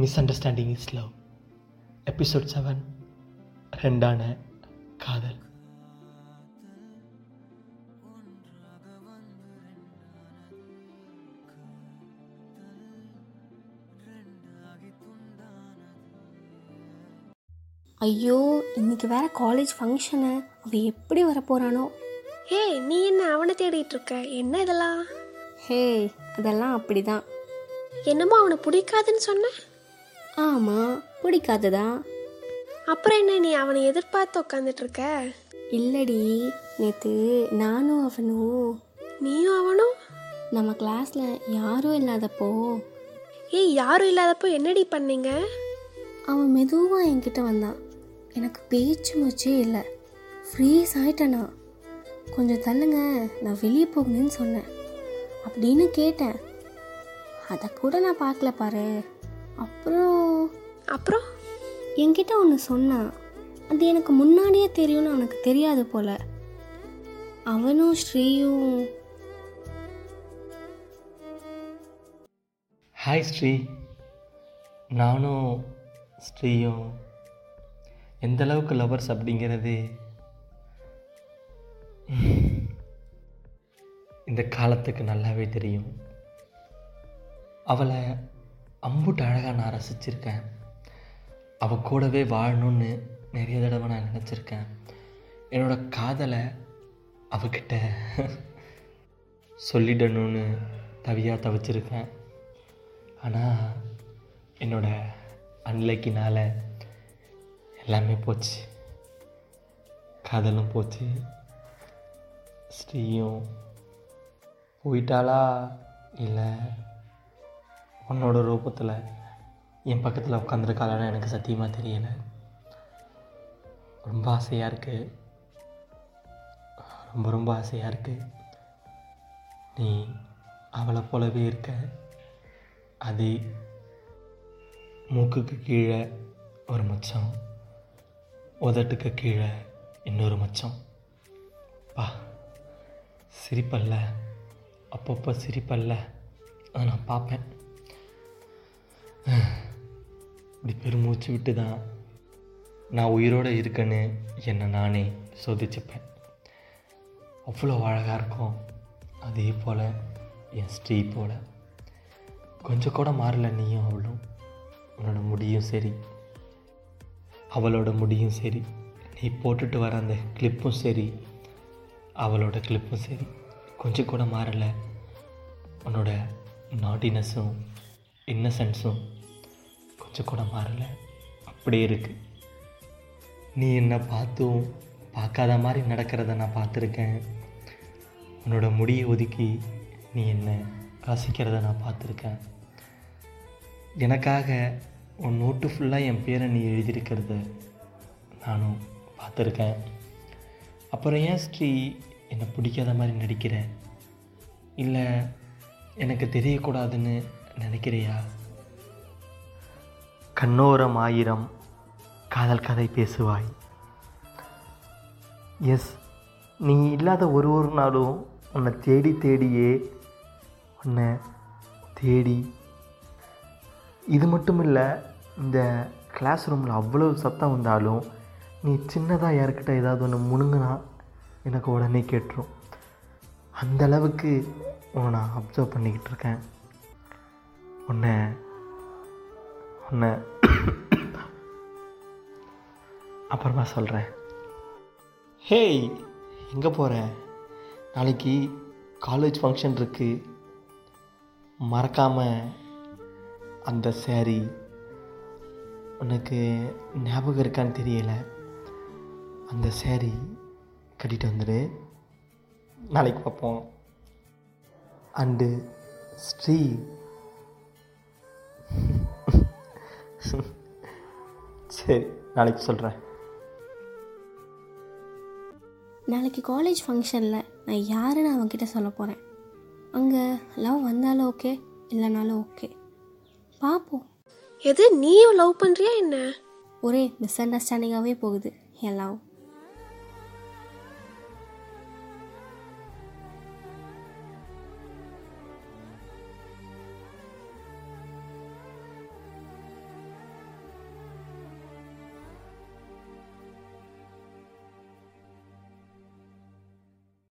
Misunderstanding is love episode seven ரெண்டான காதல் ஐயோ இன்னைக்கு வேற காலேஜ் ஃபங்க்ஷனு அவன் எப்படி வரப்போறானோ. ஹே நீ என்ன அவனை தேடிட்டு இருக்க? என்ன இதெல்லாம்? ஹே அதெல்லாம் அப்படிதான். என்னமோ அவனை பிடிக்காதுன்னு சொன்ன. ஆமாம் பிடிக்காததா? அப்புறம் என்ன நீ அவனை எதிர்பார்த்து உட்காந்துட்டு இருக்க இல்லடி நேற்று நானும் அவனும். நீயும் அவனும்? நம்ம கிளாஸில் யாரும் இல்லாதப்போ. ஏய் யாரும் இல்லாதப்போ என்னடி பண்ணீங்க? அவன் மெதுவாக என்கிட்ட வந்தான். எனக்கு பேச்சு மூச்சே இல்லை. ஃப்ரீஸ் ஆயிட்டேனா. கொஞ்சம் தள்ளுங்க நான் வெளியே போகணுன்னு சொன்னேன். அப்படின்னு கேட்டேன். அதை கூட நான் பார்க்கல பாரு. அப்புறம் அப்புறம்? என்கிட்ட ஒன்று சொன்னான் அது எனக்கு முன்னாடியே தெரியும்னு அவனுக்கு தெரியாது போல. அவனும் ஸ்ரீயும் ஹாய் ஸ்ரீ. நானும் ஸ்ரீயும் எந்த அளவுக்கு லவர்ஸ் அப்படிங்கிறது இந்த காலத்துக்கு நல்லாவே தெரியும். அவளை அம்புட்டு அழகாக நான் ரசிச்சிருக்கேன். அவள் கூடவே வாழணும்னு நிறைய தடவை நான் நினச்சிருக்கேன். என்னோடய காதலை அவகிட்ட சொல்லிடணும்னு தவியாக தவிச்சிருக்கேன். ஆனால் என்னோடய அன்லக்கினால் எல்லாமே போச்சு. காதலும் போச்சு. ஸ்ரீயும் போயிட்டாளா? இல்லை உன்னோட ரூபத்தில் என் பக்கத்தில் உட்காந்துருக்காளான்னு எனக்கு சத்தியமாக தெரியலை. ரொம்ப ஆசையாக இருக்குது ரொம்ப ரொம்ப ஆசையாக இருக்குது நீ அவளை போலவே இருக்க. அது மூக்குக்கு கீழே ஒரு மச்சம் உதட்டுக்கு கீழே இன்னொரு மச்சம். பா சிரிப்பல்ல. அப்பப்போ சிரிப்பல்ல. அதை நான் பார்ப்பேன். இப்படி பெருமூச்சு விட்டு தான் நான் உயிரோடு இருக்கேன்னு என்னை நானே சோதிச்சுப்பேன். அவ்வளோ அழகாக இருக்கும். அதே போல் என் ஸ்ரீ போல் கொஞ்சம் கூட மாறல நீயும் அவளும். உன்னோட முடியும் சரி. அவளோட முடியும் சரி. நீ போட்டுட்டு வர அந்த கிளிப்பும் சரி. அவளோட கிளிப்பும் சரி. கொஞ்சம் கூட மாறலை. உன்னோட நாட்டினஸும் இன்னசென்ஸும் கொஞ்சம் கூட மாறலை. அப்படியே இருக்குது நீ என்னை பார்த்தும் பார்க்காத மாதிரி நடக்கிறத நான் பார்த்துருக்கேன். உன்னோட முடியை ஒதுக்கி நீ என்னை ரசிக்கிறத நான் பார்த்துருக்கேன். எனக்காக உன் நோட்டு ஃபுல்லாக என் பேரை நீ எழுதியிருக்கிறத நானும் பார்த்துருக்கேன். அப்புறம் ஏன் ஸ்ரீ என்னை பிடிக்காத மாதிரி நடிக்கிற? இல்லை எனக்கு தெரியக்கூடாதுன்னு நினைக்கிறியா? கண்ணோரம் ஆயிரம் காதல் கதை பேசுவாய். எஸ் நீ இல்லாத ஒரு ஒரு நாளும் உன்னை தேடி தேடியே உன்னை தேடி. இது மட்டும் இல்லை இந்த கிளாஸ் ரூமில் அவ்வளோ சத்தம் வந்தாலும் நீ சின்னதாக யாருக்கிட்ட ஏதாவது ஒன்று முணுங்கினா எனக்கு உடனே கேட்டுரும். அந்தளவுக்கு உன்னை நான் அப்சர்வ் பண்ணிக்கிட்டு இருக்கேன். உன்னை உன்னை அப்புறமா சொல்கிறேன் ஹேய் எங்கே போகிற நாளைக்கு காலேஜ் ஃபங்க்ஷன் இருக்குது மறக்காமல் அந்த சேரீ உனக்கு ஞாபகம் இருக்கான்னு தெரியலை. அந்த சேரீ கட்டிட்டு வந்துடு நாளைக்கு பார்ப்போம். அண்டு ஸ்ரீ சரி நாளைக்கு சொல்கிறேன் நாளைக்கு காலேஜ் ஃபங்க்ஷனில் நான் யாருன்னு அவன்கிட்ட சொல்ல போகிறேன் அங்கே லவ் வந்தாலும் ஓகே இல்லைனாலும் ஓகே பார்ப்போம். எது நீயும் லவ் பண்றியா என்ன? ஒரே மிஸ் அண்டர்ஸ்டாண்டிங்காகவே போகுது என் லவ்